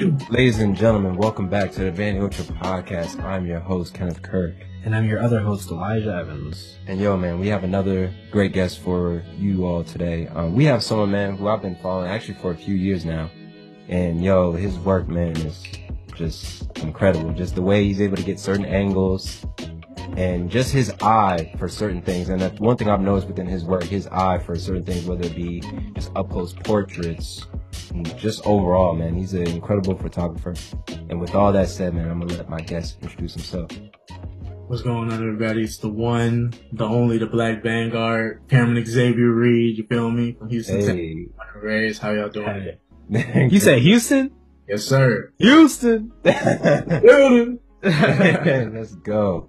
Ladies and gentlemen, welcome back to the Vanity Ultra Podcast. I'm your host, Kenneth Kirk. And I'm your other host, Elijah Evans. And yo, man, we have another great guest for you all today. Um, we have someone, man, who I've been following actually for a few years now. And yo, his work, man, is just incredible. Just the way he's able to get certain angles and just his eye for certain things. And that's one thing I've noticed within his work, his eye for certain things, whether it be just up close portraits, just overall, man, he's an incredible photographer. And with all that said, man, I'm gonna let my guest introduce himself. What's going on, everybody? It's the one, the only, the Black Vanguard, Cameron Xavier Reed. You feel me? From Houston, Hey. Texas. How y'all doing? Hey. You say Houston? Yes, sir. Houston. Building. Let's go.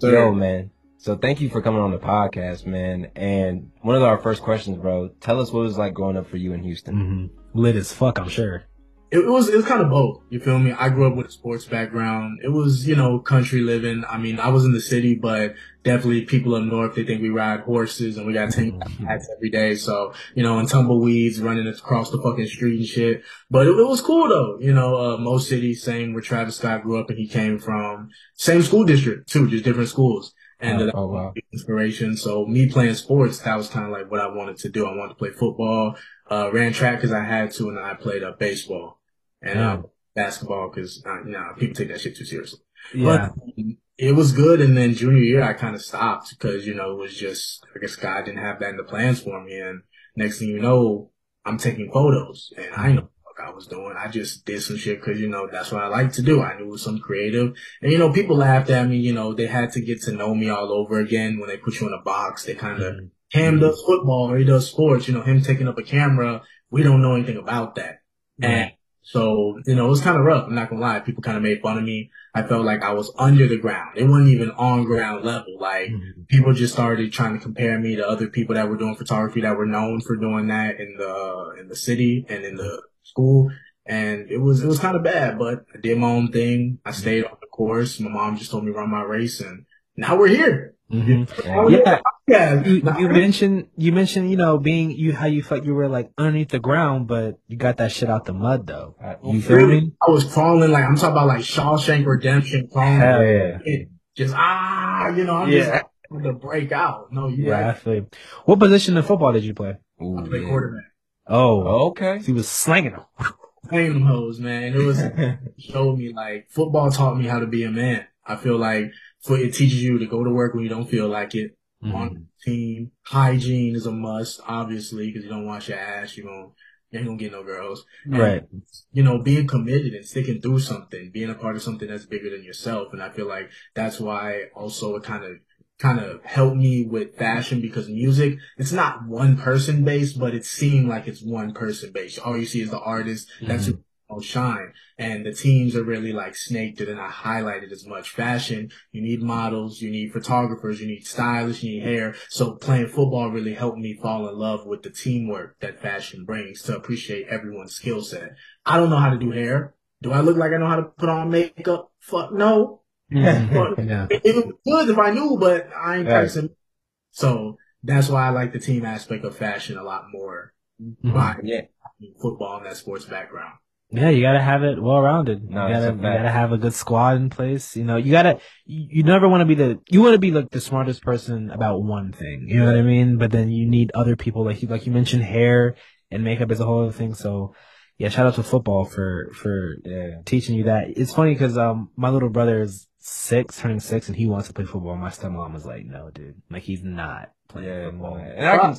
Sir. Yo, man. So thank you for coming on the podcast, man. And one of our first questions, bro, tell us what it was like growing up for you in Houston. hmm Lit as fuck, I'm sure. It, it was it was kind of both. You feel me? I grew up with a sports background. It was you know country living. I mean, I was in the city, but definitely people up north they think we ride horses and we got ten hats every day. So you know, and tumbleweeds running across the fucking street and shit. But it, it was cool though. You know, uh, Missouri City, same where Travis Scott grew up and he came from, same school district too, just different schools. And Oh, oh, wow. inspiration. So me playing sports, that was kind of like what I wanted to do. I wanted to play football, uh, ran track because I had to, and I played uh, baseball and uh, basketball because uh, you know people take that shit too seriously. Yeah. But it was good. And then junior year, I kind of stopped because, you know, it was just, I guess God didn't have that in the plans for me. And next thing you know, I'm taking photos and I know what I was doing. I just did some shit because, you know, that's what I like to do. I knew it was something creative. And, you know, people laughed at me. You know, they had to get to know me all over again when they put you in a box. They kind of. Cam does football or he does sports, you know, him taking up a camera. We don't know anything about that. And so, you know, it was kind of rough. I'm not gonna lie. People kind of made fun of me. I felt like I was under the ground. It wasn't even on ground level. Like Mhm. people just started trying to compare me to other people that were doing photography that were known for doing that in the, in the city and in the school. And it was, it was kind of bad, but I did my own thing. I stayed on the course. My mom just told me run my race and now we're here. Mhm. Now we're Yeah. Yeah. You, you mentioned you mentioned you know being you how you felt you were like underneath the ground, but you got that shit out the mud though. You feel Really? me? I was crawling like I'm talking about like Shawshank Redemption crawling. Hell yeah. It just ah, you know, I'm Yeah. just like, to break out. No, you Yeah, I right. feel. you. What position in football did you play? Ooh, I play yeah. quarterback. Oh, Okay. he was slanging them. Playing them hoes, man. It was showed me like football taught me how to be a man. I feel like foot it teaches you to go to work when you don't feel like it. Mm-hmm. On the team, hygiene is a must, obviously, because you don't wash your ass, you don't you ain't gonna get no girls. And, Right. You know, being committed and sticking through something, being a part of something that's bigger than yourself, and I feel like that's why also it kind of kind of helped me with fashion because music it's not one person based, but it seemed like it's one person based. All you see is the artist. That's mm-hmm. who will shine. And the teams are really like snaked it and not highlighted as much. Fashion, you need models, you need photographers, you need stylists, you need hair. So playing football really helped me fall in love with the teamwork that fashion brings to appreciate everyone's skill set. I don't know how to do hair. Do I look like I know how to put on makeup? Fuck no. Mhm. yeah. It, it was good if I knew, but I ain't Right. practicing. So that's why I like the team aspect of fashion a lot more. Mhm. By Yeah. football and that sports background. Yeah, you gotta have it well rounded. No, you it's gotta you gotta have a good squad in place. You know, you gotta you, you never want to be the you want to be like the smartest person about one thing. You know what I mean? But then you need other people like you like you mentioned hair and makeup is a whole other thing. So yeah, shout out to football for for Yeah. teaching you that. It's funny because um my little brother is six, turning six, and he wants to play football. My stepmom was like, no, dude, like he's not playing Yeah, football. man. And I can,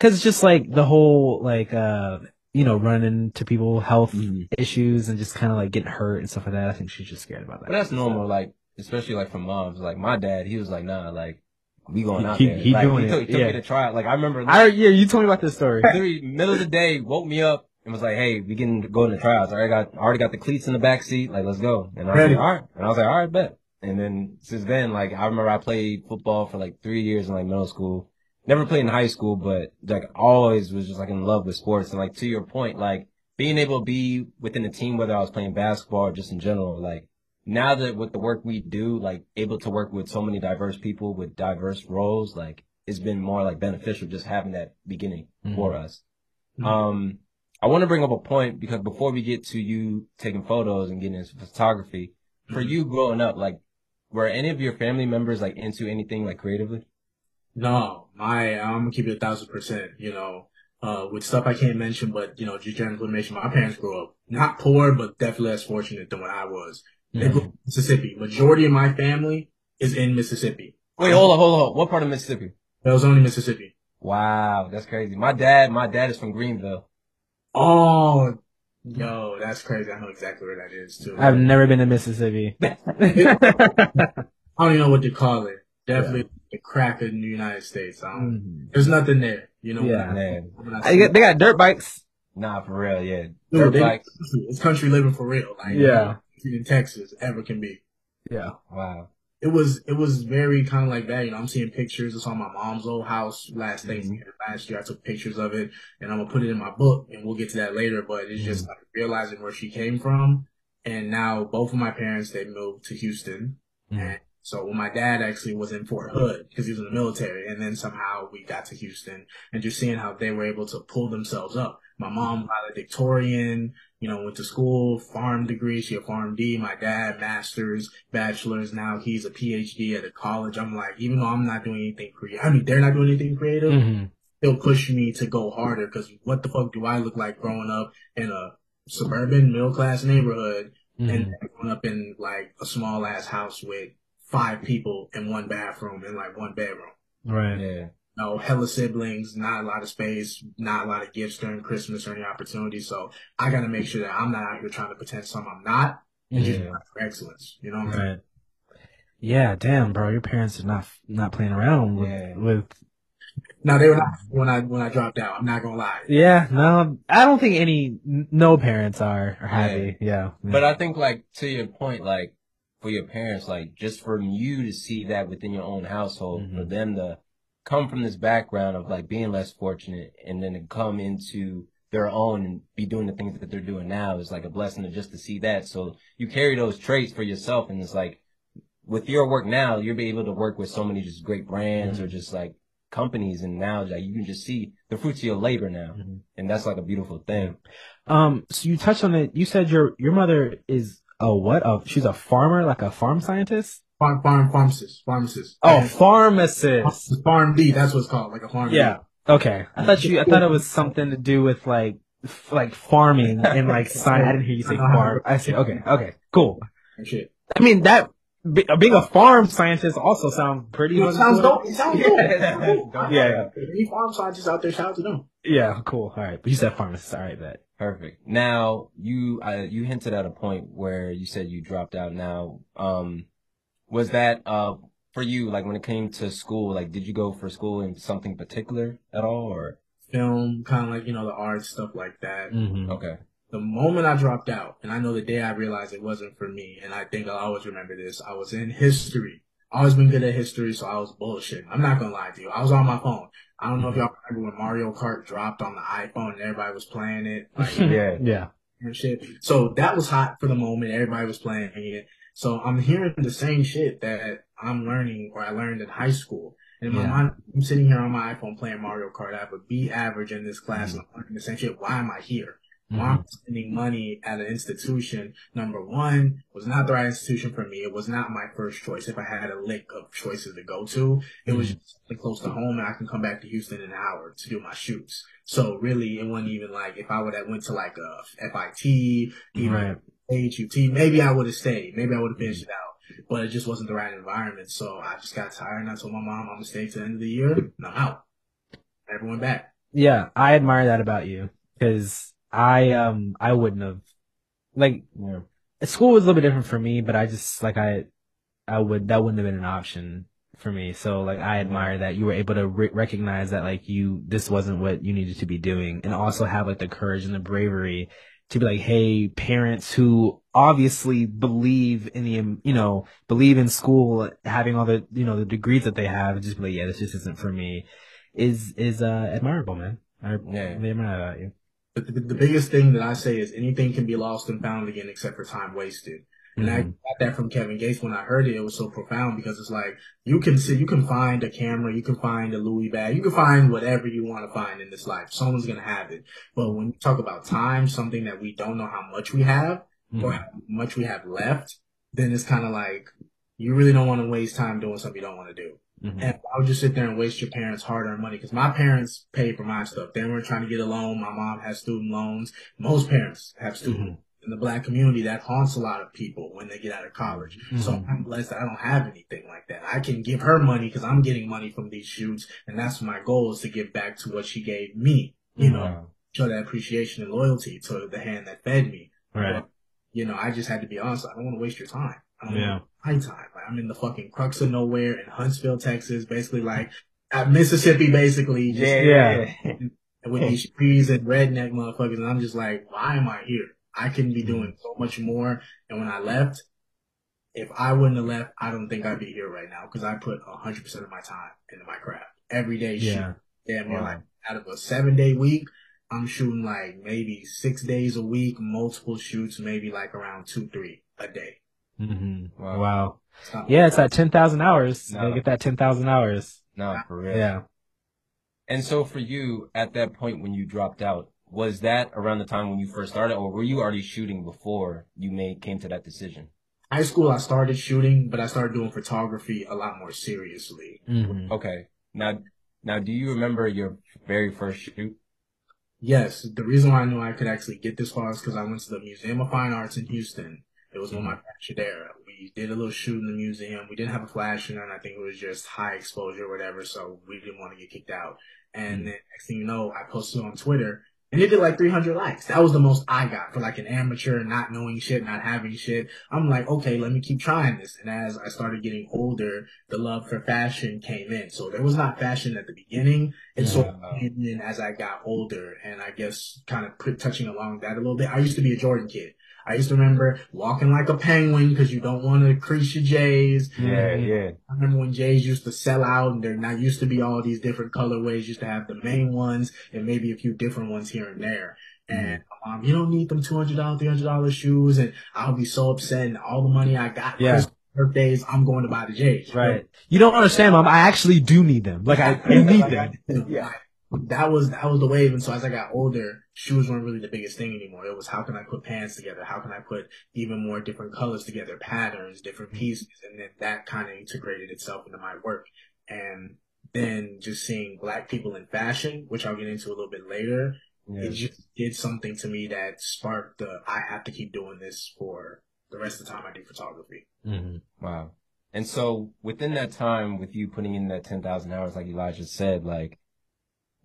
Cause it's just like the whole like uh you know running to people health Mhm. issues and just kind of like getting hurt and stuff like that. I think she's just scared about that. but that's normal, like, especially like for moms. Like my dad, he was like, nah, like, we going out He- there. he like, doing he took, it, he took yeah. me to try it. Like I remember, I yeah, you told me about this story. literally middle of the day, woke me up and was like, "Hey, we can go in the tryouts. I already got, I already got the cleats in the back seat. Like, let's go." And I was Ready. like, "All right." And I was like, "All right, bet." And then since then, like, I remember I played football for like three years in like middle school. Never played in high school, but like always was just like in love with sports. And like to your point, like being able to be within the team, whether I was playing basketball or just in general, like now that with the work we do, like able to work with so many diverse people with diverse roles, like it's been more like beneficial just having that beginning for us. Mhm. Um, I want to bring up a point because before we get to you taking photos and getting into photography, for Mhm. you growing up, like, were any of your family members like into anything like creatively? No, my I'm gonna keep it a thousand percent. You know, uh, with stuff I can't mention, but you know, just general information. My parents grew up not poor, but definitely less fortunate than what I was. They grew up in Mississippi. Majority of my family is in Mississippi. Wait, hold on, hold on. What part of Mississippi? That was only Mississippi. Wow, that's crazy. My dad, my dad is from Greenville. Oh, yo, that's crazy. I know exactly where that is too. I've never been to Mississippi. I don't even know what to call it. Definitely the crack in the United States. Don't, Mhm. There's nothing there. You know. Yeah. I, Man, I I get- they got dirt bikes. nah, for real, yeah. Dude, Dirt they- bikes. it's country living for real. Like Yeah. in Texas ever can be. Yeah. Wow. It was it was very kind of like that. You know, I'm seeing pictures. It's on my mom's old house last Mhm. Thanksgiving last year. I took pictures of it, and I'm gonna put it in my book, and we'll get to that later. But it's just like realizing where she came from, and now both of my parents they moved to Houston, Mhm. and so when my dad actually was in Fort Hood because he was in the military, and then somehow we got to Houston, and just seeing how they were able to pull themselves up. My mom valedictorian, you know, went to school, pharm degree, she a Pharm D. My dad, master's, bachelor's. Now he's a PhD at a college. I'm like, even though I'm not doing anything creative, I mean, they're not doing anything creative. Mhm. They'll push me to go harder because what the fuck do I look like growing up in a suburban middle class neighborhood Mhm. and growing up in like a small ass house with five people in one bathroom and like one bedroom. Right. Yeah. No, hella siblings, not a lot of space, not a lot of gifts during Christmas or any opportunity. So I gotta make sure that I'm not out here trying to pretend something I'm not and Yeah. strive for excellence. You know what I'm saying? Yeah, damn, bro. Your parents are not not playing around with, Yeah. with. Now they were not when I when I dropped out. I'm not gonna lie. Yeah, no, I don't think any no parents are, are happy. Yeah, But I think like to your point, like for your parents, like just for you to see that within your own household, for Mhm. them to come from this background of like being less fortunate and then to come into their own and be doing the things that they're doing now is like a blessing to just to see that. So you carry those traits for yourself and it's like with your work now, you'll be able to work with so many just great brands or just like companies and now like you can just see the fruits of your labor now. Mhm. And that's like a beautiful thing. Um, so you touched on it. You said your your mother is a what? A, she's a farmer, like a farm scientist. Farm farm pharmacist, pharmacist. Oh, And pharmacist. Pharm D. That's what it's called, like a farm. Yeah. Okay. I thought you. I thought it was something to do with like f- like farming and like science. I didn't hear you say farm. I see. Okay. Okay. Cool. Shit. I mean that be- being a farm scientist also sounds pretty. It sounds dope. It sounds dope. Yeah. Yeah. Any farm scientists out there, shout out to them. Yeah. Cool. All right. But you said pharmacist. All right. Bet. Perfect. Now you uh, you hinted at a point where you said you dropped out. Now, um, was that uh for you like when it came to school? Like, did you go for school in something particular at all, or Film, kind of like you know the arts stuff like that. Mm-hmm. okay? the moment I dropped out, and I know the day I realized it wasn't for me, and I think I'll always remember this, I was in history. Always been good at history, so I was bullshit. I'm not gonna lie to you. I was on my phone. I don't know if y'all remember when Mario Kart dropped on the iPhone and everybody was playing it. Like, Yeah. Yeah. and shit. So that was hot for the moment. Everybody was playing it. So I'm hearing the same shit that I'm learning or I learned in high school. And in my Yeah. mind, I'm sitting here on my iPhone playing Mario Kart. I have a B average in this class and I'm learning the same shit. Why am I here? Why Mm-hmm. am I spending money at an institution? Number one, was not the right institution for me. It was not my first choice. If I had a lick of choices to go to, it was Mm-hmm. just close to home and I can come back to Houston in an hour to do my shoots. So really, it wasn't even like if I would have went to like a FIT, even Right. HUT, maybe I would have stayed. Maybe I would have finished it out. But it just wasn't the right environment. So I just got tired and I told my mom I'm gonna stay to the end of the year and I'm out. Everyone back. Yeah. I admire that about you because I um I wouldn't have like Yeah. school was a little bit different for me, but I just like I, I would that wouldn't have been an option for me. So like I admire that you were able to re- recognize that like you this wasn't what you needed to be doing, and also have like the courage and the bravery to be like, hey, parents who obviously believe in the you know believe in school having all the you know the degrees that they have, and just be like, yeah, this just isn't for me, is is uh admirable, man. I Yeah. really admire that about you. But the, the biggest thing that I say is anything can be lost and found again except for time wasted. And I Mhm. got that from Kevin Gates when I heard it. It was so profound because it's like you can see, you can find a camera, you can find a Louis bag, you can find whatever you want to find in this life. Someone's gonna have it. But when you talk about time, something that we don't know how much we have or Mhm. how much we have left, then it's kind of like you really don't want to waste time doing something you don't want to do. Mhm. And I would just sit there and waste your parents' hard-earned money because my parents paid for my stuff. They weren't trying to get a loan. My mom has student loans. Most parents have student Mhm. In the black community, that haunts a lot of people when they get out of college. So Mhm. I'm blessed that I don't have anything like that. I can give her money because I'm getting money from these shoots, and that's my goal is to give back to what she gave me. You know, Wow. show that appreciation and loyalty to the hand that fed me. Right. You know, I just had to be honest. I don't want to waste your time. I don't Yeah. my time. Like, I'm in the fucking crux of nowhere in Huntsville, Texas, basically like at Mississippi, basically. Just Yeah. with these trees and redneck motherfuckers, and I'm just like, why am I here? I can be doing so much more. And when I left, if I wouldn't have left, I don't think I'd be here right now because I put 100% of my time into my craft. Every day Yeah. shoot. Yeah, man, Wow. like out of a seven day week, I'm shooting like maybe six days a week, multiple shoots, maybe like around two, three a day. Mm-hmm. Wow. Wow. It's not- Yeah, it's that 10,000 hours. You No. gotta get that 10,000 hours. No, for real. Yeah. And so for you, at that point when you dropped out, was that around the time when you first started, or were you already shooting before you made came to that decision? High school, I started shooting, but I started doing photography a lot more seriously. Mm-hmm. Okay. Now, now, do you remember your very first shoot? Yes, the reason why I knew I could actually get this far is because I went to the Museum of Fine Arts in Houston. It was when my passion there. We did a little shoot in the museum. We didn't have a flash in there, and I think it was just high exposure or whatever, so we didn't want to get kicked out. And then next thing you know, I posted on Twitter, and it did like 300 likes. That was the most I got for like an amateur, not knowing shit, not having shit. I'm like, okay, let me keep trying this. And as I started getting older, the love for fashion came in. So there was not fashion at the beginning. It sort of Yeah. came in as I got older, and I guess kind of put, touching along that a little bit. I used to be a Jordan kid. I used to remember walking like a penguin because you don't want to crease your J's. Yeah, Mhm. yeah. I remember when J's used to sell out and there not used to be all these different colorways. Used to have the main ones and maybe a few different ones here and there. And um, you don't need them two hundred dollar, three hundred dollar shoes, and I'll be so upset. And all the money I got, Yeah. Christmas, birthdays, I'm going to buy the J's. Right. You don't understand, mom. I actually do need them. Like, I, I need them. Yeah. That was that was the wave, and so as I got older, shoes weren't really the biggest thing anymore. It was how can I put pants together? How can I put even more different colors together, patterns, different pieces, and then that kind of integrated itself into my work. And then just seeing black people in fashion, which I'll get into a little bit later, yeah. it just did something to me that sparked the I have to keep doing this for the rest of the time I do photography. Mm-hmm. Wow. And so within that time, with you putting in that 10,000 hours, like Elijah said, like,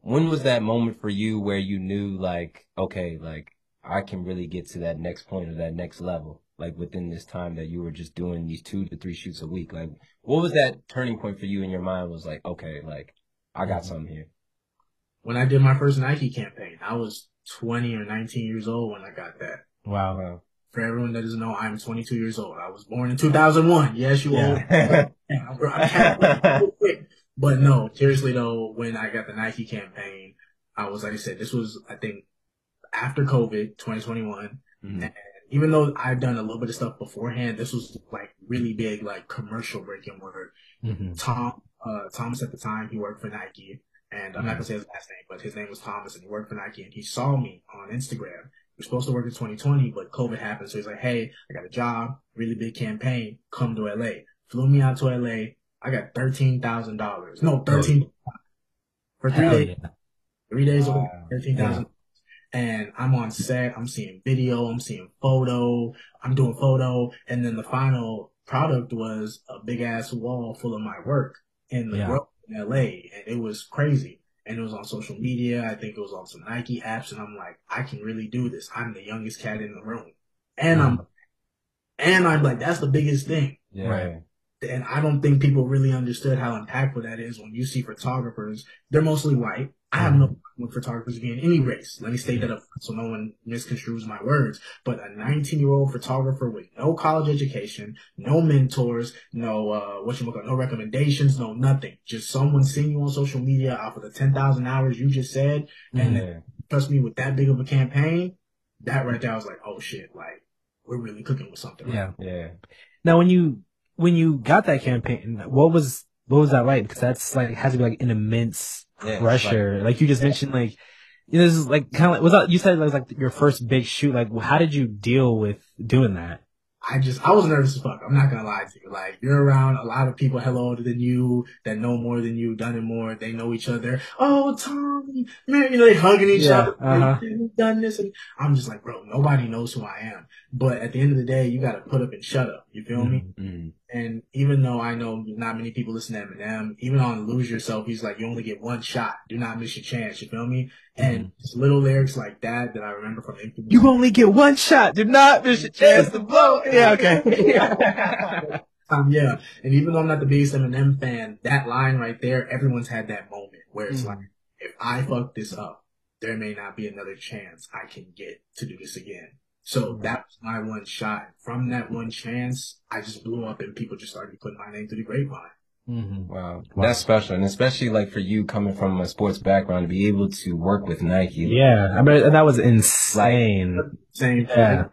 when was that moment for you where you knew, like, okay, like, I can really get to that next point or that next level? Like, within this time that you were just doing these two to three shoots a week? Like, what was that turning point for you in your mind was like, okay, like, I got mm-hmm. something here? When I did my first Nike campaign, I was 20 or 19 years old when I got that. Wow. Wow. For everyone that doesn't know, I'm 22 years old. I was born in 2001. Yes, you Yeah. old. I'm- I can't- real quick. But no, seriously though, when I got the Nike campaign, I was like I said, this was I think after COVID, 2021. Mhm. Even though I've done a little bit of stuff beforehand, this was like really big, like commercial breaking work. Mm-hmm. Tom, uh, Thomas at the time, he worked for Nike, and I'm not gonna say his last name, but his name was Thomas, and he worked for Nike, and he saw me on Instagram. We were supposed to work in 2020, but COVID happened, so he's like, "Hey, I got a job, really big campaign, come to LA." Flew me out to LA. I got thirteen thousand dollars. No, thirteen for three Hell days. yeah. Three days, Wow. thirteen thousand. And I'm on set. I'm seeing video. I'm seeing photo. I'm doing photo, and then the final product was a big ass wall full of my work in the Yeah. grove in LA, and it was crazy. And it was on social media. I think it was on some Nike apps, and I'm like, I can really do this. I'm the youngest cat in the room, and I'm, and I'm like, that's the biggest thing. Yeah. Right. And I don't think people really understood how impactful that is when you see photographers. They're mostly white. I have no problem with photographers being any race. Let me state that up so no one misconstrues my words. But a 19 year old photographer with no college education, no mentors, no, uh, what you no recommendations, no nothing. Just someone seeing you on social media off of the 10,000 hours you just said. And Yeah. trust me, with that big of a campaign, that right there, I was like, oh shit, like, we're really cooking with something. Right? Yeah. Yeah. Now, when you when you got that campaign, what was what was that like? Because that's like has to be like an immense Yeah, it's pressure. Like, you just mentioned, like you know, this is like kind of like was that you said it was like your first big shoot. Like, how did you deal with doing that? I just I was nervous as fuck. I'm not gonna lie to you. Like you're around a lot of people hello older than you that know more than you, done it more. They know each other. Oh, Tom, man, you know they hugging each Yeah, other. uh-huh. They've done this, and I'm just like, bro, nobody knows who I am. But at the end of the day, you gotta put up and shut up. You feel me? Mm. And even though I know not many people listen to Eminem, even on Lose Yourself, he's like, you only get one shot. Do not miss your chance. You feel me? And just little lyrics like that that I remember from Infamous. You only get one shot. Do not miss your chance to blow. Yeah. Okay. Um, yeah. And even though I'm not the biggest Eminem fan, that line right there, everyone's had that moment where it's Mhm. like, if I fuck this up, there may not be another chance I can get to do this again. So that was my one shot. From that one chance, I just blew up and people just started putting my name through the grapevine. hmm Wow. Wow. That's special. And especially like for you coming from a sports background to be able to work with Nike. Yeah. I mean, that was insane. Same Yeah.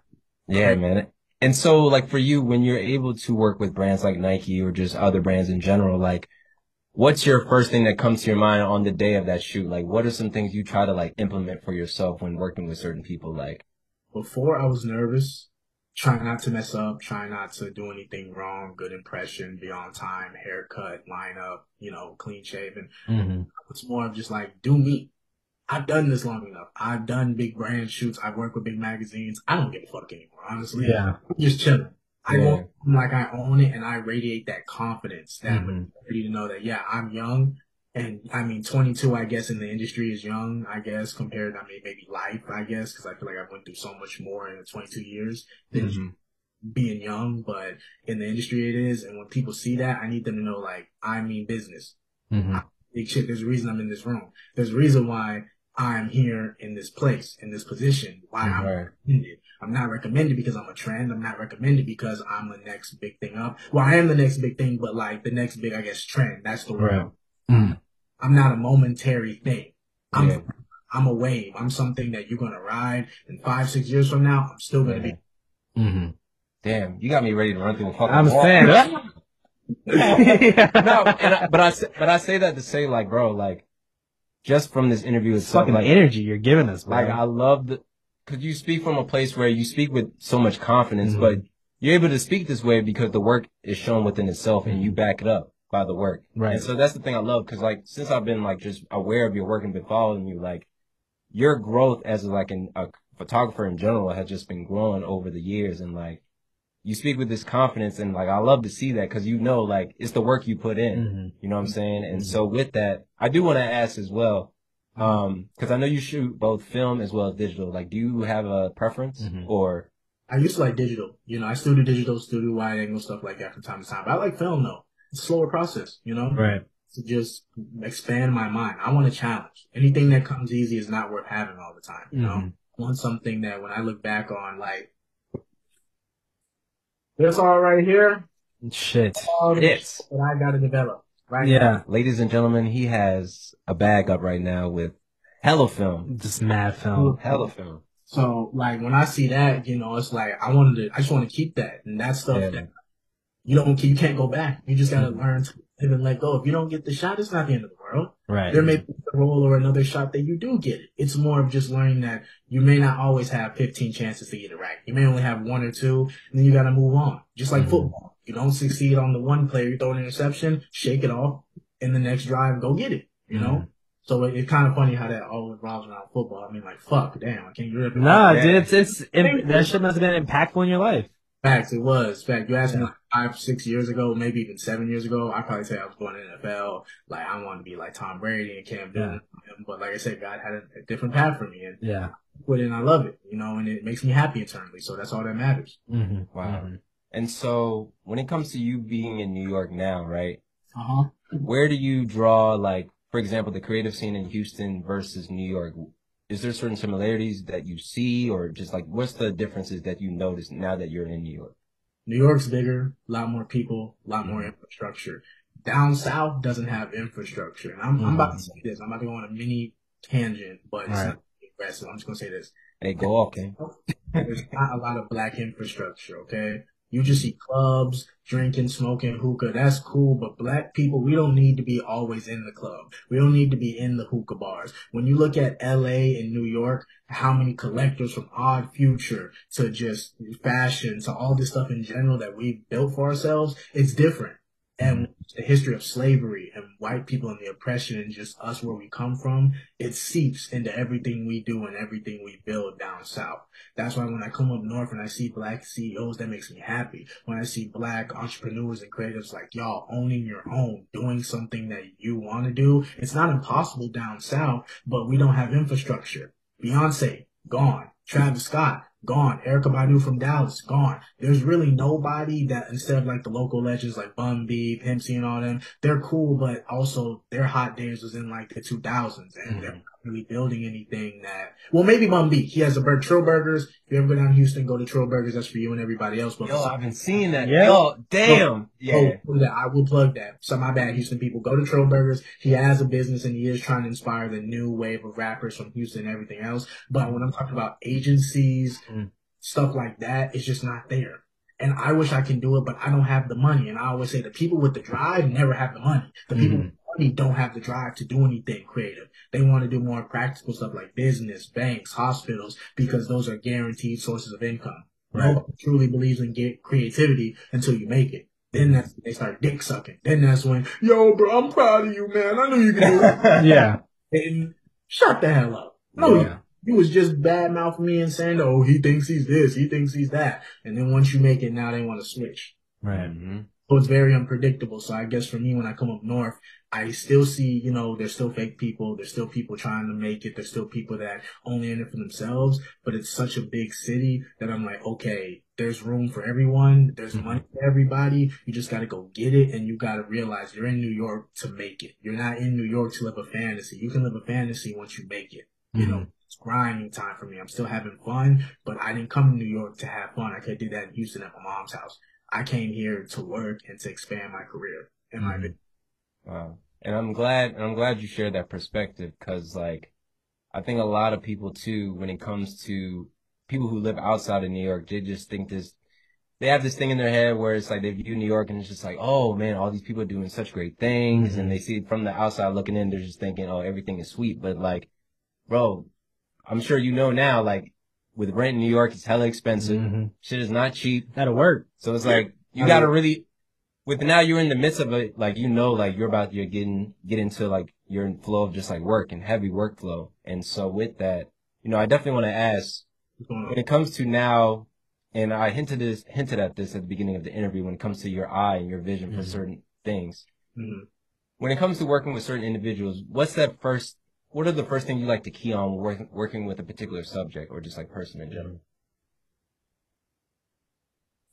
Yeah, man. And so like for you, when you're able to work with brands like Nike or just other brands in general, like what's your first thing that comes to your mind on the day of that shoot? Like what are some things you try to like implement for yourself when working with certain people? Like, before I was nervous, trying not to mess up, trying not to do anything wrong, good impression, be on time, haircut, line up, you know, clean shaven. hmm It's more of just like, do me. I've done this long enough. I've done big brand shoots. I've worked with big magazines. I don't give a fuck anymore, honestly. Yeah. I'm just chilling. I Yeah. want like I own it and I radiate that confidence, that Mhm. maturity to know that yeah, I'm young. And I mean, 22, I guess, in the industry is young, I guess, compared to I mean, maybe life, I guess, because I feel like I went through so much more in the 22 years than Mhm. being young. But in the industry, it is. And when people see that, I need them to know, like, I mean business. hmm Big shit. There's a reason I'm in this room. There's a reason why I'm here in this place, in this position, why I'm Right. recommended. I'm not recommended because I'm a trend. I'm not recommended because I'm the next big thing up. Well, I am the next big thing, but like the next big, I guess, trend. That's the word. Right. Mm. I'm not a momentary thing. I'm, Yeah. I'm a wave. I'm something that you're going to ride. And five, six years from now, I'm still going to Yeah. be. hmm Damn, you got me ready to run through the fucking I'm wall. saying. no, and I, but I say, but I say that to say like, bro, like, just from this interview It's itself, fucking like, energy you're giving us, bro. like I love the, cause you speak from a place where you speak with so much confidence, Mhm. but you're able to speak this way because the work is shown within itself and you back it up by the work. right. And so that's the thing I love because like since I've been like just aware of your work and been following you, like your growth as like an, a photographer in general has just been growing over the years and like you speak with this confidence and like I love to see that because you know like it's the work you put in. Mhm. You know what I'm saying? And Mhm. so with that, I do want to ask as well, um, because I know you shoot both film as well as digital. Like, do you have a preference Mhm. or? I used to like digital. You know, I still do digital, still do wide angle stuff like that from time to time. But I like film though. It's a slower process, you know? Right. To just expand my mind. I want a challenge. Anything that comes easy is not worth having all the time, you know? Mhm. I want something that when I look back on, like, this all right here, Shit. all the It's shit that I gotta develop. Right now. Yeah. ladies and gentlemen, he has a bag up right now with hella film, Just mad film. hella film. So like when I see that, you know, it's like I wanted to, I just want to keep that, and that stuff Yeah. that you don't, you can't go back. You just gotta Mhm. learn to live and let go. If you don't get the shot, it's not the end of the world. Right. There may be a role or another shot that you do get it. It's more of just learning that you may not always have 15 chances to get it right. You may only have one or two, and then you gotta move on. Just like Mhm. football. You don't succeed on the one player, you throw an interception, shake it off, in the next drive, go get it. You know. Mhm. So it, it's kind of funny how that all revolves around football. I mean, like, fuck, damn, I can't rip it. Nah, dude, it's it's it, that shit must have been impactful in your life. Facts, it was. Fact, you asked me like five, six years ago, maybe even seven years ago, I'd probably say I was going to NFL. Like, I want to be like Tom Brady and Cam Newton. But like I said, God had a, a different path for me and Yeah. quit it and I love it, you know, and it makes me happy internally. So that's all that matters. Mm-hmm. Wow. And so when it comes to you being in New York now, right? Uh huh. Where do you draw like, for example, the creative scene in Houston versus New York? Is there certain similarities that you see or just like what's the differences that you notice now that you're in New York? New York's bigger, a lot more people, a lot more infrastructure. Down south doesn't have infrastructure. And I'm, I'm about to mm. say this. I'm about to go on a mini tangent, but it's Right. not aggressive. I'm just going to say this. Hey, go off, King. There's not a lot of black infrastructure, okay? You just see clubs, drinking, smoking, hookah. That's cool, but black people, we don't need to be always in the club. We don't need to be in the hookah bars. When you look at LA and New York, how many collectors from Odd Future to just fashion to all this stuff in general that we've built for ourselves, it's different and the history of slavery and white people and the oppression and just us where we come from, it seeps into everything we do and everything we build down south. That's why when I come up north and I see black CEOs, that makes me happy. When I see black entrepreneurs and creatives like y'all owning your own, doing something that you want to do, it's not impossible down south, but we don't have infrastructure. Beyonce, gone. Travis Scott, gone. Erykah Badu from Dallas, gone. There's really nobody that instead of like the local legends like Bun B, Pimp C and all them, they're cool, but also their hot days was in like the 2000s and Mhm. they're not really building anything that, well, maybe Bun B. He has a bird Trill Burgers. If you ever go down to Houston, go to Trill Burgers. That's for you and everybody else. But Yo, I've been seeing that. Yeah. Yo, damn. Yeah. Oh, plug that. I will plug that. So my bad, Houston people. Go to Trill Burgers. He has a business and he is trying to inspire the new wave of rappers from Houston and everything else. But when I'm talking about agencies, Mm. stuff like that, it's just not there. And I wish I can do it, but I don't have the money. And I always say the people with the drive never have the money. The people Mhm. With the money don't have the drive to do anything creative. They want to do more practical stuff like business, banks, hospitals, because those are guaranteed sources of income. Right. Nobody truly believes in get creativity until you make it. Then that's when they start dick sucking. Then that's when, yo, bro, I'm proud of you, man. I knew you could do it. Yeah. and shut the hell up. No, Yeah. you was just bad mouthing me and saying, oh, he thinks he's this, he thinks he's that. And then once you make it, now they want to switch. Right. Mhm. It's very unpredictable. So I guess for me, when I come up north, I still see, you know, there's still fake people. There's still people trying to make it. There's still people that only in it for themselves. But it's such a big city that I'm like, okay, there's room for everyone. There's Mhm. money for everybody. You just got to go get it. And you got to realize you're in New York to make it. You're not in New York to live a fantasy. You can live a fantasy once you make it. You know, it's grinding time for me. I'm still having fun, but I didn't come to New York to have fun. I could do that in Houston at my mom's house. I came here to work and to expand my career and my Mhm. Wow. And I'm glad, and I'm glad you shared that perspective because, like, I think a lot of people too, when it comes to people who live outside of New York, they just think this, they have this thing in their head where it's like they view New York and it's just like, oh man, all these people are doing such great things, Mhm. and they see it from the outside looking in, they're just thinking, oh, everything is sweet, but like, bro, I'm sure you know now, like, with rent in New York, it's hella expensive. Mhm. Shit is not cheap. That'll work. So it's like you I gotta mean- really with now you're in the midst of it, like you know, like you're about you're getting get into like you're flow of just like work and heavy workflow. And so with that, you know, I definitely want to ask when it comes to now, and I hinted this hinted at this at the beginning of the interview when it comes to your eye and your vision for Mhm. certain things. Mhm. When it comes to working with certain individuals, what's that first? What are the first things you like to key on working working with a particular subject or just like person in general?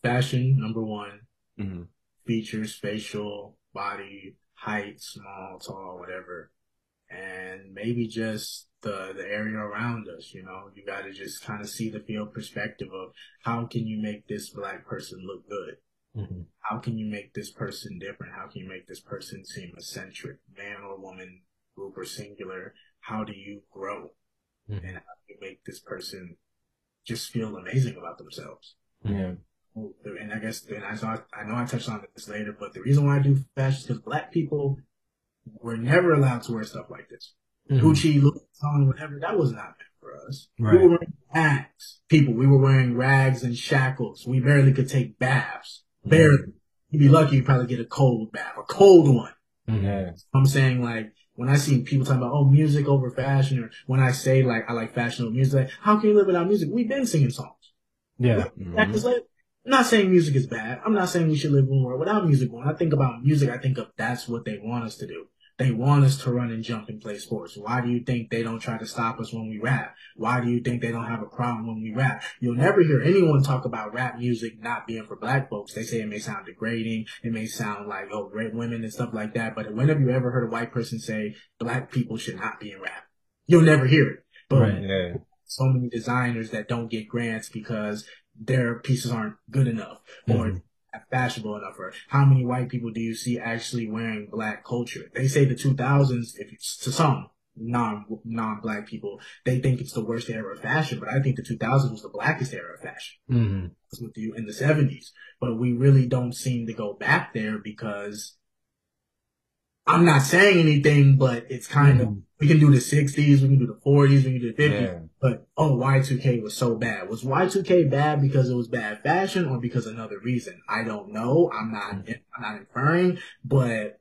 Fashion, number one. Mm-hmm. Features, facial, body, height, small, tall, whatever. And maybe just the, the area around us, you know, you gotta just kind of see the field perspective of how can you make this black person look good? Mhm. How can you make this person different? How can you make this person seem eccentric, man or woman, group or singular? How do you grow? Mhm. And how do you make this person just feel amazing about themselves? Yeah. And I guess, and I, saw, I know I touched on this later, but the reason why I do fashion is because black people were never allowed to wear stuff like this. Mhm. Gucci, Louis Vuitton, whatever, that was not meant for us. Right. We were wearing rags. People, we were wearing rags and shackles. We barely could take baths. Barely. You'd be lucky you probably get a cold bath, a cold one. Mhm. I'm saying like when I see people talking about oh music over fashion, or when I say like I like fashion over music, like, how can you live without music? We've been singing songs. Yeah. Mhm. Back this late. I'm not saying music is bad. I'm not saying we should live in a world without music. When I think about music, I think of that's what they want us to do. They want us to run and jump and play sports. Why do you think they don't try to stop us when we rap? Why do you think they don't have a problem when we rap? You'll never hear anyone talk about rap music not being for black folks. They say it may sound degrading. It may sound like, oh, great women and stuff like that. But when have you ever heard a white person say black people should not be in rap? You'll never hear it. But Right. Yeah. so many designers that don't get grants because their pieces aren't good enough or Mhm. Fashionable enough or how many white people do you see actually wearing black culture they say the 2000s if it's to some non non black people, they think it's the worst era of fashion, but I think the 2000s was the blackest era of fashion. Mm-hmm. With you in the 70s, but we really don't seem to go back there because I'm not saying anything, but it's kind of Mhm. we can do the 60s, we can do the 40s, we can do the 50s. Yeah. But oh, Y2K was so bad. Was Y2K bad because it was bad fashion or because another reason? I don't know. I'm not. I'm not inferring, but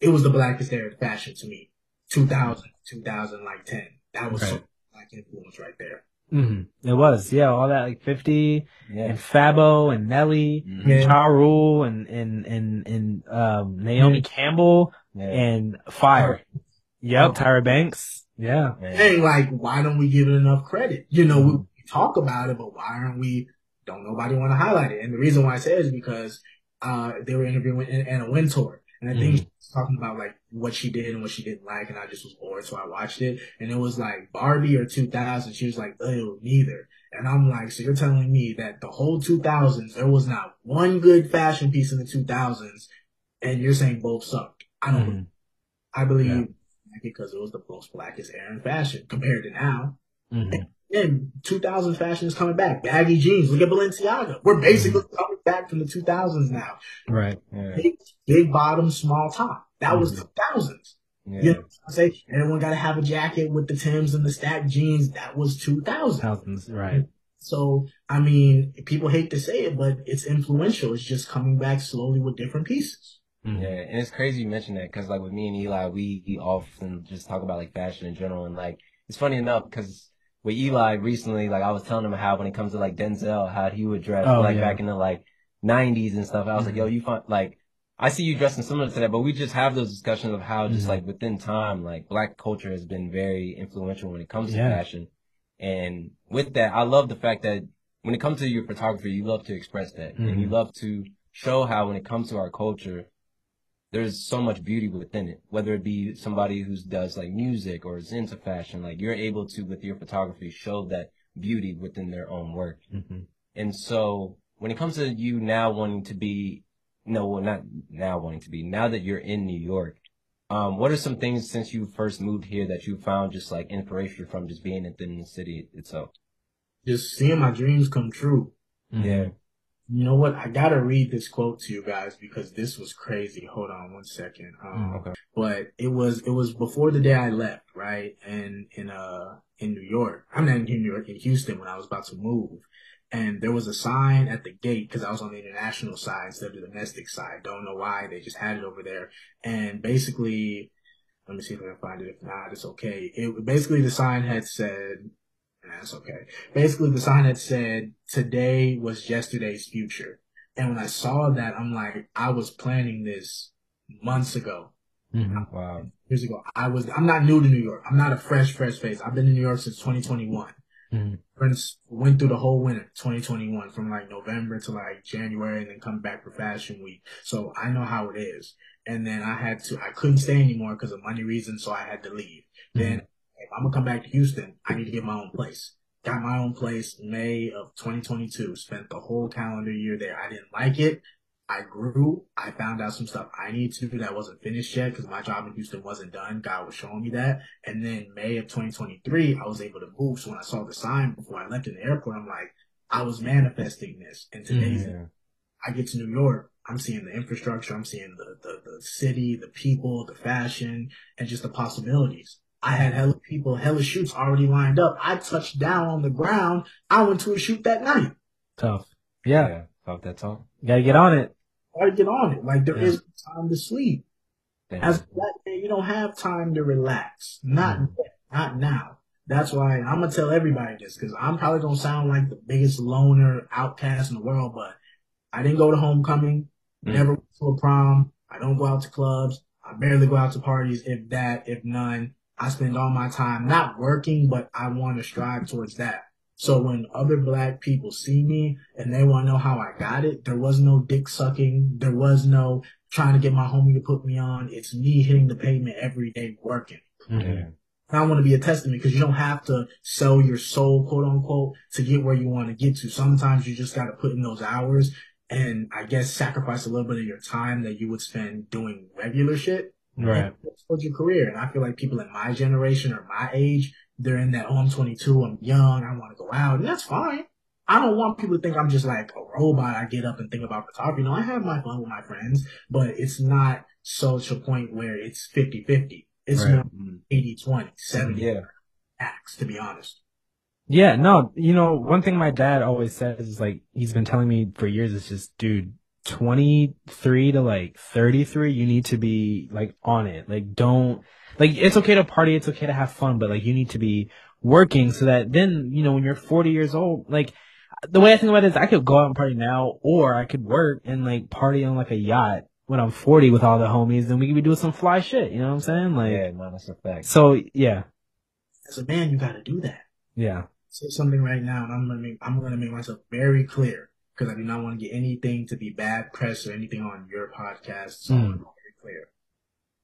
it was the blackest era of fashion to me. 2000, 2000, like 10. That was so black influence right there. Mm-hmm. It was, yeah, all that like fifty Yeah. and Fabo and Nelly, Mhm. Yeah. Ja Rule and and and and um, Naomi Campbell Yeah. and Fire. Yep, Tyra Banks. Yeah. Man. And like, why don't we give it enough credit? You know, we, we talk about it, but why aren't we? Don't nobody want to highlight it? And the reason why I say it is because uh, they were interviewing Anna Wintour, and I think she was talking about like what she did and what she didn't like, and I just was bored, so I watched it, and it was like Barbie or 2000. She was like, oh, neither. And I'm like, so you're telling me that the whole 2000s there was not one good fashion piece in the 2000s, and you're saying both sucked? I don't. Mhm. I believe Yeah. Because it was the most blackest era in fashion compared to now. Mhm. And 2000 fashion is coming back. Baggy jeans. Look at Balenciaga. We're basically Mm-hmm. coming back from the 2000s now. Right. Yeah. Big, big bottom, small top. That was the thousands. Yeah. You know what I say? Everyone got to have a jacket with the Tims and the stacked jeans. That was 2000. Thousands. Right. So, I mean, people hate to say it, but it's influential. It's just coming back slowly with different pieces. Mhm. Yeah, and it's crazy you mention that because like with me and Eli, we often just talk about like fashion in general, and like it's funny enough because with Eli recently, like I was telling him how when it comes to like Denzel, how he would dress Oh, like yeah. back in the like '90s and stuff. I was like, Mhm. yo, you find like I see you dressing similar to that, but we just have those discussions of how just Mhm. like within time, like black culture has been very influential when it comes to fashion, and with that, I love the fact that when it comes to your photography, you love to express that, and you Mhm. love to show how when it comes to our culture there's so much beauty within it. Whether it be somebody who does like music or is into fashion, like you're able to with your photography show that beauty within their own work. Mhm. And so when it comes to you now wanting to be, no, well, not now wanting to be, now that you're in New York, um, what are some things since you first moved here that you found just like inspiration from just being within the city itself? Just seeing my dreams come true. Mhm. Yeah. You know what? I gotta read this quote to you guys because this was crazy. Hold on one second. Um, Okay. but it was it was before the day I left, right? And in uh in New York, I'm not in New York, in Houston when I was about to move, and there was a sign at the gate because I was on the international side instead of the domestic side. Don't know why they just had it over there, and basically, let me see if I can find it. If not, it's okay. It basically the sign had said. That's okay. Basically, the sign that said, today was yesterday's future. And when I saw that, I'm like, I was planning this months ago Mhm. Wow. years ago. I was, I'm not new to New York. I'm not a fresh, fresh face. I've been in New York since 2021. Mhm. Friends went through the whole winter, 2021, from like November to like January and then come back for fashion week. So I know how it is. And then I had to, I couldn't stay anymore because of money reasons. So I had to leave. Then if I'm gonna come back to Houston, I need to get my own place. Got my own place May of 2022. Spent the whole calendar year there. I didn't like it. I grew. I found out some stuff I need to do that wasn't finished yet because my job in Houston wasn't done. God was showing me that. And then May of 2023, I was able to move. So when I saw the sign before I left in the airport, I'm like, I was manifesting this. And today's Yeah. I get to New York, I'm seeing the infrastructure, I'm seeing the, the, the city, the people, the fashion, and just the possibilities. I had hella people, hella shoots already lined up. I touched down on the ground. I went to a shoot that night. Tough. Yeah. tough that talk. You gotta get on it. Gotta get on it. Like there Yeah. is time to sleep. Damn. As a black man, you don't have time to relax. Not yet. Not now. That's why I'm gonna tell everybody this because I'm probably gonna sound like the biggest loner outcast in the world, but I didn't go to homecoming. Mm. Never went to a prom. I don't go out to clubs. I barely go out to parties, if that, if none. I spend all my time not working, but I want to strive towards that. So when other black people see me and they want to know how I got it, there was no dick sucking. There was no trying to get my homie to put me on. It's me hitting the pavement every day working. Mhm. And I want to be a testament because you don't have to sell your soul, quote unquote, to get where you want to get to. Sometimes you just got to put in those hours and I guess sacrifice a little bit of your time that you would spend doing regular shit. Right. Towards your career. And I feel like people in my generation or my age, they're in that, oh, I'm 22, I'm young, I want to go out. And that's fine. I don't want people to think I'm just like a robot. I get up and think about photography. No, I have my fun with my friends, but it's not such a point where it's 50-50. It's Right. more 80-20, 70 Yeah. acts, to be honest. Yeah, no, you know, one thing my dad always says is like, he's been telling me for years, is just, dude, 23 to like 33, you need to be like on it. Like, don't, like, it's okay to party, it's okay to have fun, but like, you need to be working so that then, you know, when you're 40 years old, like, the way I think about it is I could go out and party now, or I could work and like party on like a yacht when I'm 40 with all the homies, and we could be doing some fly shit, you know what I'm saying? Like, Yeah, no, that's a fact. so yeah, As a man, you got to do that. yeah. say something right now, and I'm gonna make I'm gonna make myself very clear because I do not want to get anything to be bad press or anything on your podcast. So I'm very clear.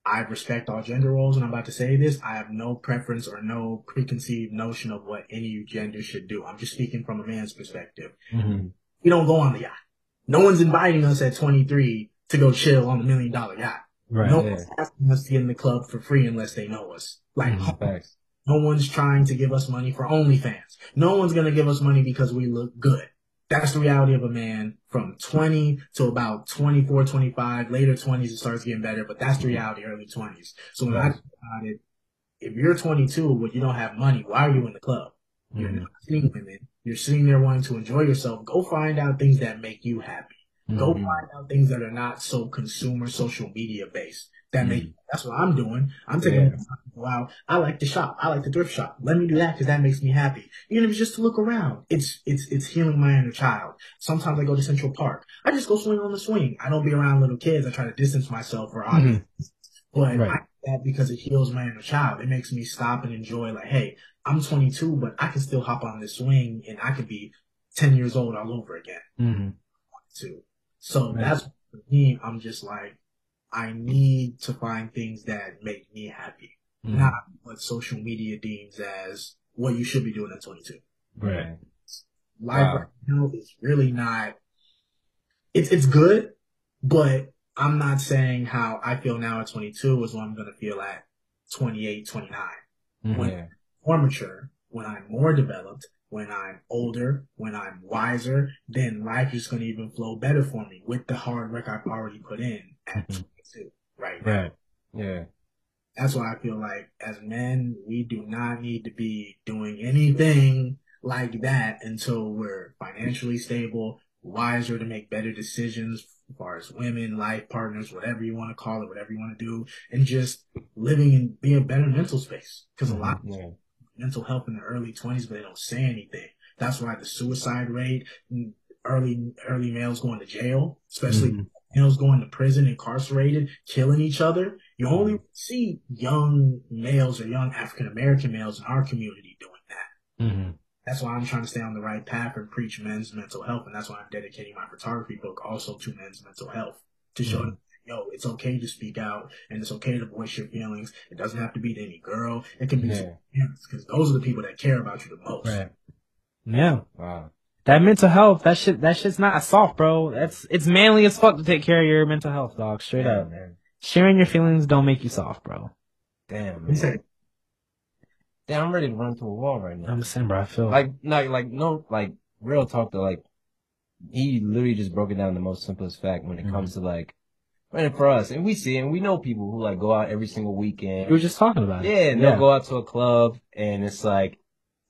I respect all gender roles, and I'm about to say this. I have no preference or no preconceived notion of what any gender should do. I'm just speaking from a man's perspective. hmm We don't go on the yacht. No one's inviting us at 23 to go chill on the million dollar yacht. Right. no yeah. one's asking us to get in the club for free unless they know us. Like Mhm. No one's trying to give us money for OnlyFans. No one's going to give us money because we look good. That's the reality of a man from 20 to about 24, 25, later 20s, it starts getting better, but that's the reality, early 20s. So when I think about it, if you're 22 but you don't have money, why are you in the club? You're Mhm. not seeing women. You're sitting there wanting to enjoy yourself. Go find out things that make you happy. Go Mhm. find out things that are not so consumer social media based. That make Mm. that's what I'm doing. I'm taking Yeah. the time to go out. I like to shop. I like to thrift shop. Let me do that because that makes me happy. Even if it's just to look around. It's it's it's healing my inner child. Sometimes I go to Central Park. I just go swing on the swing. I don't be around little kids. I try to distance myself for obvious. But Right. I do that because it heals my inner child. It makes me stop and enjoy like, hey, I'm 22, but I can still hop on this swing and I could be 10 years old all over again hmm too. So Right. that's for me. I'm just like, I need to find things that make me happy, Mm-hmm. not what social media deems as what you should be doing at 22. Right. Life Wow. right now is really not. It's it's good, but I'm not saying how I feel now at 22 is what I'm gonna feel at 28, 29. Mhm. When- Yeah. More mature, when I'm more developed, when I'm older, when I'm wiser, then life is gonna even flow better for me with the hard work I've already put in at Mhm. 22 right now. Right. Yeah. That's why I feel like as men, we do not need to be doing anything like that until we're financially stable, wiser to make better decisions as far as women, life partners, whatever you want to call it, whatever you want to do, and just living and be a better mental space. Because a lot of mental health in the early 20s, but they don't say anything. That's why the suicide rate, early early males going to jail, especially Mhm. Males going to prison, incarcerated, killing each other. You only see young males or young African American males in our community doing that. hmm That's why I'm trying to stay on the right path and preach men's mental health, and that's why I'm dedicating my photography book also to men's mental health to show Mhm. them, yo, it's okay to speak out and it's okay to voice your feelings. It doesn't have to be to any girl. It can be Yeah. because those are the people that care about you the most. Right. Yeah. Wow. That mental health, that shit, that shit's not soft, bro. That's, it's manly as fuck to take care of your mental health, dog. Straight Yeah, up. man. Sharing your feelings don't make you soft, bro. Damn, He man. Damn, I'm ready to run through a wall right now. I'm just saying, bro. I feel like, like, like, no, like, real talk though, like, he literally just broke it down the most simplest fact when it Mhm. comes to like, and for us, and we see, and we know people who like go out every single weekend. we were just talking about it. Yeah, and they'll go out to a club, and it's like,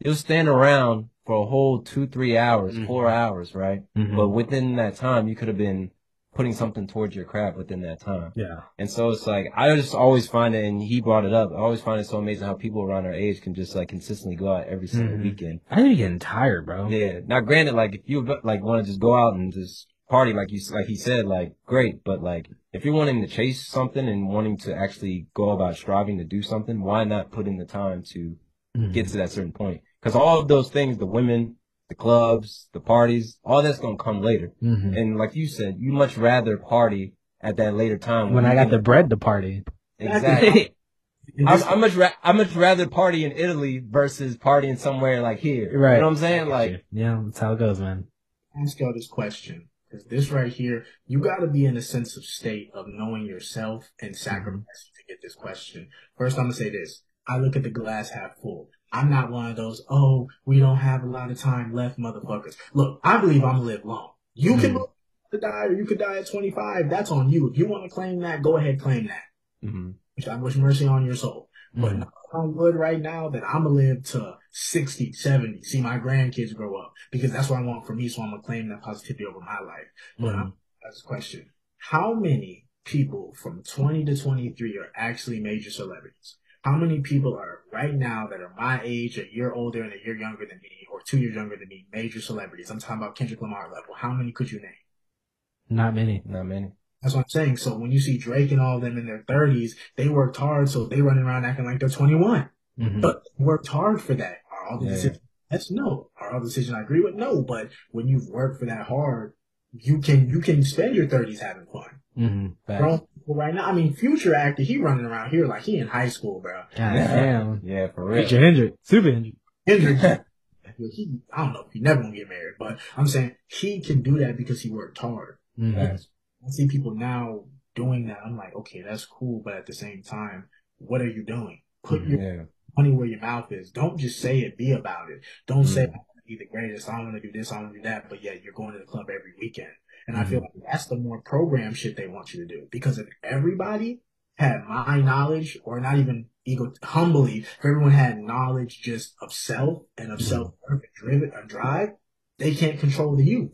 you'll stand around for a whole two, three hours, Mhm. four hours, right? Mhm. But within that time, you could have been putting something towards your craft within that time. yeah. And so it's like I just always find it, and he brought it up. I always find it so amazing how people around our age can just like consistently go out every single Mhm. weekend. I think you're getting tired, bro. Yeah. Now, granted, like if you like want to just go out and just party, like you like he said, like great. But like if you're wanting to chase something and wanting to actually go about striving to do something, why not put in the time to Mhm. get to that certain point? Because all of those things, the women, the clubs, the parties, all that's gonna come later. Mhm. And like you said, you much rather party at that later time when you I got the bread to party. exactly. I, this- I much ra- I much rather party in Italy versus partying somewhere like here. Right. You know what I'm saying? Like, yeah, that's how it goes, man. ask y'all this question because this right here, you got to be in a sense of state of knowing yourself and sacrificing to get this question. First, I'm gonna say this. I look at the glass half full. I'm not one of those, oh, we don't have a lot of time left, motherfuckers. Look, I believe I'm gonna live long. You can Mhm. live to die, or you could die at 25. That's on you. If you want to claim that, go ahead, claim that. hmm Which I wish mercy on your soul. But Mhm. knock on wood right now that I'm gonna live to 60, 70, see my grandkids grow up because that's what I want for me. So I'm gonna claim that positivity over my life. But Mhm. I'm ask question: How many people from 20 to 23 are actually major celebrities? How many people are right now that are my age, a year older and a year younger than me, or two years younger than me, major celebrities? I'm talking about Kendrick Lamar level. How many could you name? Not many. Not many. That's what I'm saying. So when you see Drake and all of them in their 30s, they worked hard, so they running around acting like they're 21. Mhm. But worked hard for that. Are all the Yeah. decisions? That's no. Are all the decisions I agree with? No. But when you've worked for that hard, you can you can spend your 30s having fun. Mhm. Grown right now. I mean, Future actor, he running around here like he in high school, bro. God damn. Yeah, for real. Future Hendrick. Super Hendrick. Hendrix, he, I don't know he never gonna get married, but I'm saying he can do that because he worked hard. Mhm. Facts. I see people now doing that. I'm like, okay, that's cool, but at the same time, what are you doing? Put your Yeah. money where your mouth is. Don't just say it, be about it. Don't say, I want to be the greatest, I want to do this, I want to do that, but yet you're going to the club every weekend. And I feel like that's the more program shit they want you to do. Because if everybody had my knowledge, or not even ego, humbly, if everyone had knowledge just of self and of self worth and driven or drive, they can't control the youth.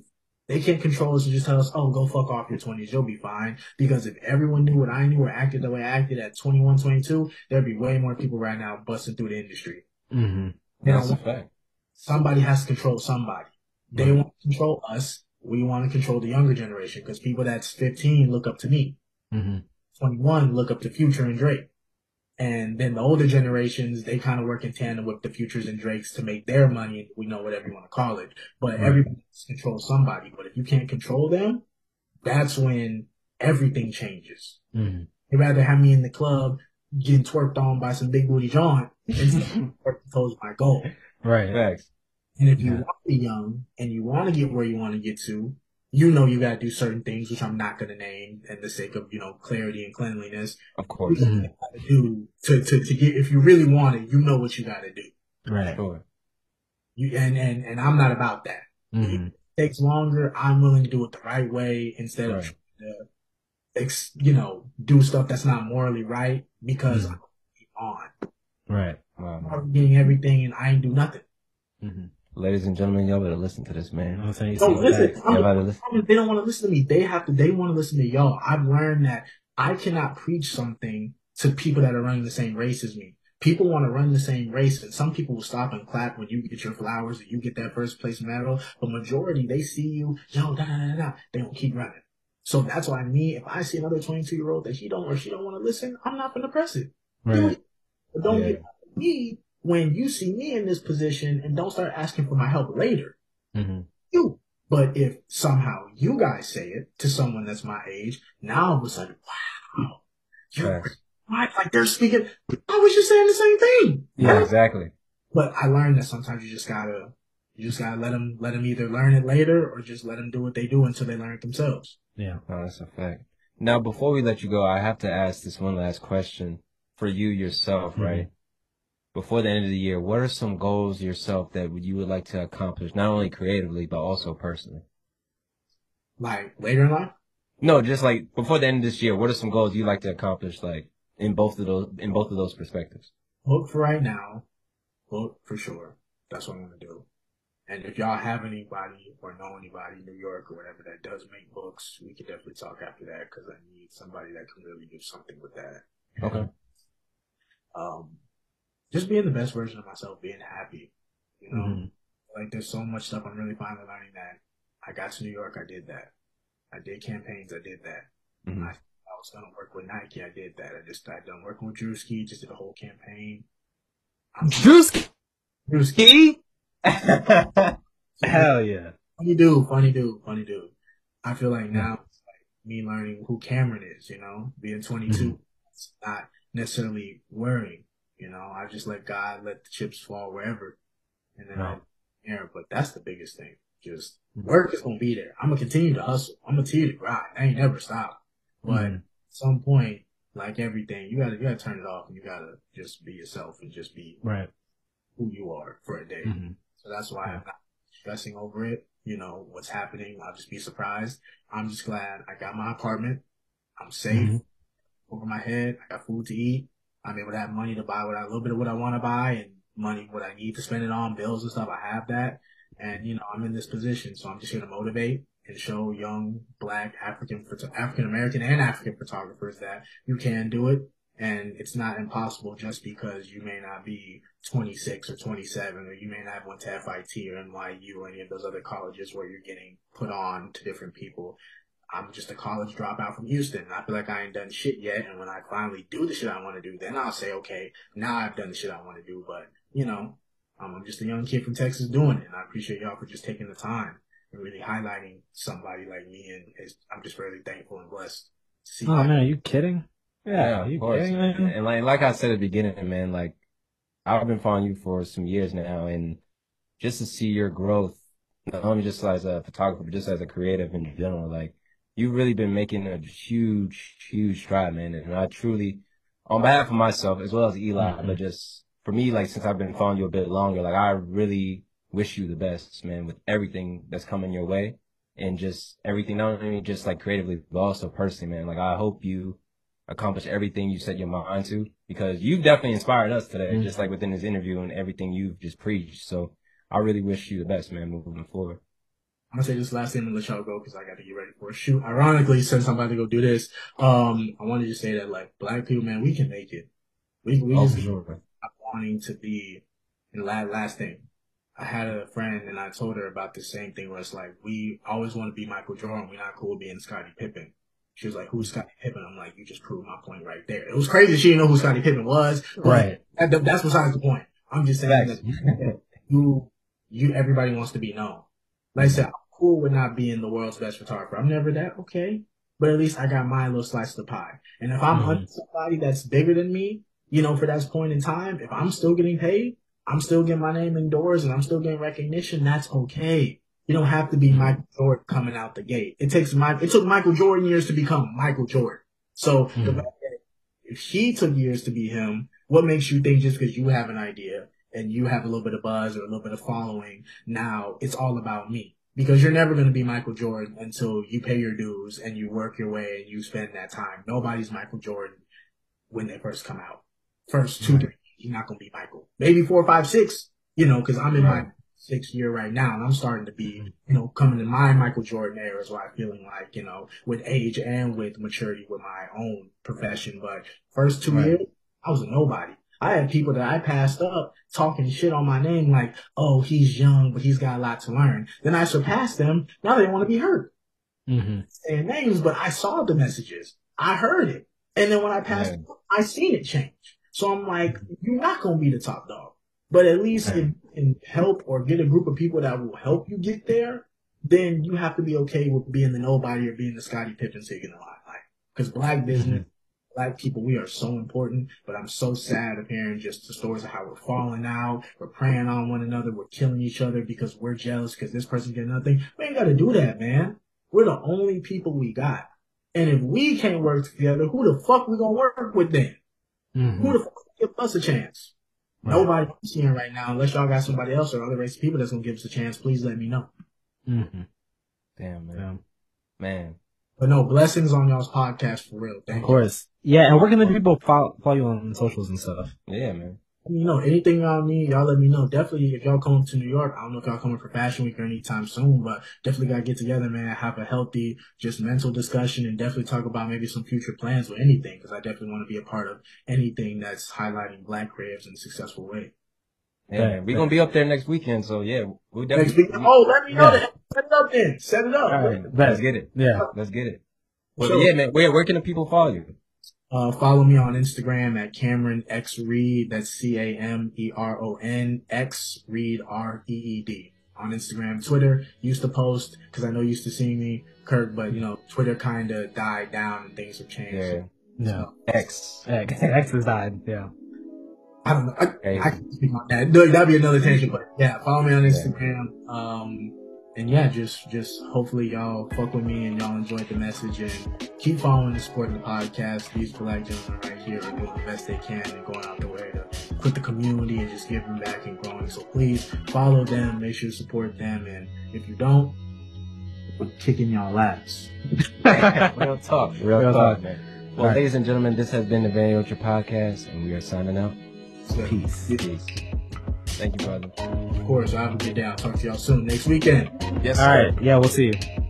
They can't control us and just tell us, oh, go fuck off your 20s, you'll be fine. Because if everyone knew what I knew or acted the way I acted at 21, 22, there'd be way more people right now busting through the industry. Mhm. That's a fact. somebody has to control somebody. They want to control us. We want to control the younger generation because people that's 15 look up to me. Mhm. 21 look up to Future and Drake. And then the older generations, they kind of work in tandem with the Futures and Drakes to make their money. We know whatever you want to call it. But Right. everybody has to control somebody. But if you can't control them, that's when everything changes. Mhm. They'd rather have me in the club getting twerked on by some big booty John instead of working towards my goal. Right. Facts. And if you want to be young and you want to get where you want to get to, you know you got to do certain things, which I'm not going to name in the sake of, you know, clarity and cleanliness. Of You course. Got to do to, to, to get, if you really want it, you know what you got to do. Right. Sure. You, and, and, and I'm not about that. Mhm. It takes longer. I'm willing to do it the right way instead of Right. trying to, ex, you know, do stuff that's not morally right because Mhm. I'm on. Right. Wow. I'm getting everything and I ain't do nothing. Mhm. Ladies and gentlemen, y'all better listen to this man. what I'm saying? You No, see listen, that? I'm- Y'all listen. problem is they don't want to listen to me. They have to. They want to listen to y'all. I've learned that I cannot preach something to people that are running the same race as me. People want to run the same race, and some people will stop and clap when you get your flowers and you get that first place medal. But majority, they see you, yo, da da da da. They don't keep running. So that's why me, if I see another 22 year old that he don't or she don't want to listen, I'm not going to press it. Do Right. it. But don't Yeah. get me when you see me in this position and don't start asking for my help later Mhm. you. But if somehow you guys say it to someone that's my age, now all of a sudden, wow, you're right. Like they're speaking. I was just saying the same thing. Yeah, exactly. But I learned that sometimes you just gotta, you just gotta let them, let them either learn it later or just let them do what they do until they learn it themselves. Yeah. No, that's a fact. Now, before we let you go, I have to ask this one last question for you yourself, Mhm. right? Before the end of the year, what are some goals yourself that you would like to accomplish, not only creatively, but also personally? Like later in life, No, just like before the end of this year, what are some goals you'd like to accomplish, like in both of those, in both of those perspectives? book for right now, book for sure. That's what I'm gonna do. And if y'all have anybody or know anybody in New York or whatever that does make books, we could definitely talk after that because I need somebody that can really do something with that. Okay. Um, just being the best version of myself, being happy. You know, Mhm. like there's so much stuff I'm really finally learning that I got to New York, I did that. I did campaigns, I did that. Mhm. I, I was gonna work with Nike, I did that. I just I done working with Drewski, just did a whole campaign. I'm Drewski. Drewski. Hell yeah. funny dude, funny dude, funny dude. I feel like now it's like me learning who Cameron is, you know, being 22, it's not necessarily worrying, you know, I just let God let the chips fall wherever and then Right. I'll there, but that's the biggest thing. Just work is going to be there. I'm going to continue to hustle. I'm going to continue to grind. I ain't never stop. But Mhm. at some point, like everything, you gotta you gotta turn it off and you gotta just be yourself and just be Right. who you are for a day. hmm So that's why I'm not stressing over it. You know what's happening. I'll just be surprised. I'm just glad I got my apartment. I'm safe Mhm. over my head. I got food to eat. I'm able to have money to buy what I, a little bit of what I want to buy and money what I need to spend it on bills and stuff. I have that, and you know I'm in this position, so I'm just here to motivate and show young Black African African American and African photographers that you can do it, and it's not impossible just because you may not be 26 or 27, or you may not have went to FIT or NYU or any of those other colleges where you're getting put on to different people. I'm just a college dropout from Houston. I feel like I ain't done shit yet. And when I finally do the shit I want to do, then I'll say, okay, now I've done the shit I want to do. But, you know, um, I'm just a young kid from Texas doing it. And I appreciate y'all for just taking the time and really highlighting somebody like me. And it's, I'm just really thankful and blessed to see Oh my- man, are you kidding? Yeah, are of you course. kidding, man? And like like I said at the beginning, man, like I've been following you for some years now, and just to see your growth, not only just as a photographer, but just as a creative in general, like you've really been making a huge, huge stride, man. And I truly, on behalf of myself as well as Eli, Mhm. but just for me, like since I've been following you a bit longer, like I really wish you the best, man, with everything that's coming your way. And just everything, not only just like creatively, but also personally, man. Like I hope you accomplish everything you set your mind to because you've definitely inspired us today, Mhm. just like within this interview and everything you've just preached. So I really wish you the best, man, moving forward. I'm gonna say this last thing and let y'all go because I got to get ready for a shoot. Ironically, since I'm about to go do this, um, I wanted to say that like black people, man, we can make it. We we Oh, just sure. wanting to be. And last last thing, I had a friend and I told her about the same thing where it's like we always want to be Michael Jordan. We're not cool being Scottie Pippen. She was like, "Who's Scottie Pippen?" I'm like, "You just proved my point right there." It was crazy. She didn't know who Scottie Pippen was. Right. that- that's besides the point. I'm just saying Facts. that you, you, everybody wants to be known. Like I said, I'm cool with not being the world's best photographer. I'm never that, okay? But at least I got my little slice of the pie. And if I'm Mhm. under somebody that's bigger than me, you know, for that point in time, if I'm still getting paid, I'm still getting my name indoors and I'm still getting recognition, that's okay. You don't have to be Michael Jordan coming out the gate. It takes Mike, it took Michael Jordan years to become Michael Jordan. So the Mhm. fact that if he took years to be him, what makes you think just because you have an idea and you have a little bit of buzz or a little bit of following, now it's all about me? Because you're never going to be Michael Jordan until you pay your dues and you work your way and you spend that time. Nobody's Michael Jordan when they first come out. First two, three, you're not going to be Michael. Maybe four, five, six, you know, because I'm in my sixth year right now and I'm starting to be, you know, coming to my Michael Jordan era is what I'm feeling like, you know, with age and with maturity with my own profession. But first two Right. years, I was a nobody. I had people that I passed up talking shit on my name like, oh, he's young, but he's got a lot to learn. Then I surpassed them. Now they want to be hurt hmm saying names, but I saw the messages. I heard it. And then when I passed, Yeah. I seen it change. So I'm like, you're not going to be the top dog, but at least if you can help or get a group of people that will help you get there, then you have to be okay with being the nobody or being the Scottie Pippen taking the limelight. Cause black business, black people, we are so important, but I'm so sad of hearing just the stories of how we're falling out, we're preying on one another, we're killing each other because we're jealous because this person get nothing. We ain't got to do that, man. We're the only people we got. And if we can't work together, who the fuck we gonna work with then? hmm Who the fuck give us a chance? Nobody I'm seeing right now, unless y'all got somebody else or other race of people that's gonna give us a chance, please let me know. hmm Damn, man. Yeah. Man. But no, blessings on y'all's podcast for real. Thank Of course. Yeah, and where can the people follow, follow you on socials and stuff? Yeah, man. you. You know, anything y'all need, y'all let me know. Definitely, if y'all come to New York, I don't know if y'all coming for Fashion Week or anytime soon, but definitely gotta get together, man. Have a healthy, just mental discussion and definitely talk about maybe some future plans or anything, because I definitely want to be a part of anything that's highlighting black creatives in a successful way. Yeah, Yeah. We're gonna be up there next weekend, so yeah, we'll Next definitely. week, oh, let me know Yeah. that. Set it up then. Set it up. All right. Let's get it. Yeah. Let's get it. Well, Sure. yeah, man. Where where can the people follow you? Uh, follow me on Instagram at Cameron X Reed. That's C A M E R O N X Reed R E E D. On Instagram, Twitter, used to post because I know you used to see me, Kirk, but you know, Twitter kind of died down and things have changed. Yeah, Yeah. X. X. X has died. Yeah. I don't know. I, Hey. I can speak on that. That'd be another tangent, but yeah, follow me on Instagram. Um, and yeah, just just hopefully y'all fuck with me and y'all enjoyed the message and keep following and supporting the podcast. These black gentlemen right here are doing the best they can and going out the way to put the community and just giving back and growing. So please follow them, make sure to support them, and if you don't, we're kicking y'all ass. Real talk. Real, Real talk, talk. man. Well, right. ladies and gentlemen, this has been the Vanity Ultra Podcast, and we are signing out. So, Peace. Peace. Thank you, brother. Of course, have a good day. I'll talk to y'all soon next weekend. Yes, All right. Yeah, we'll see you.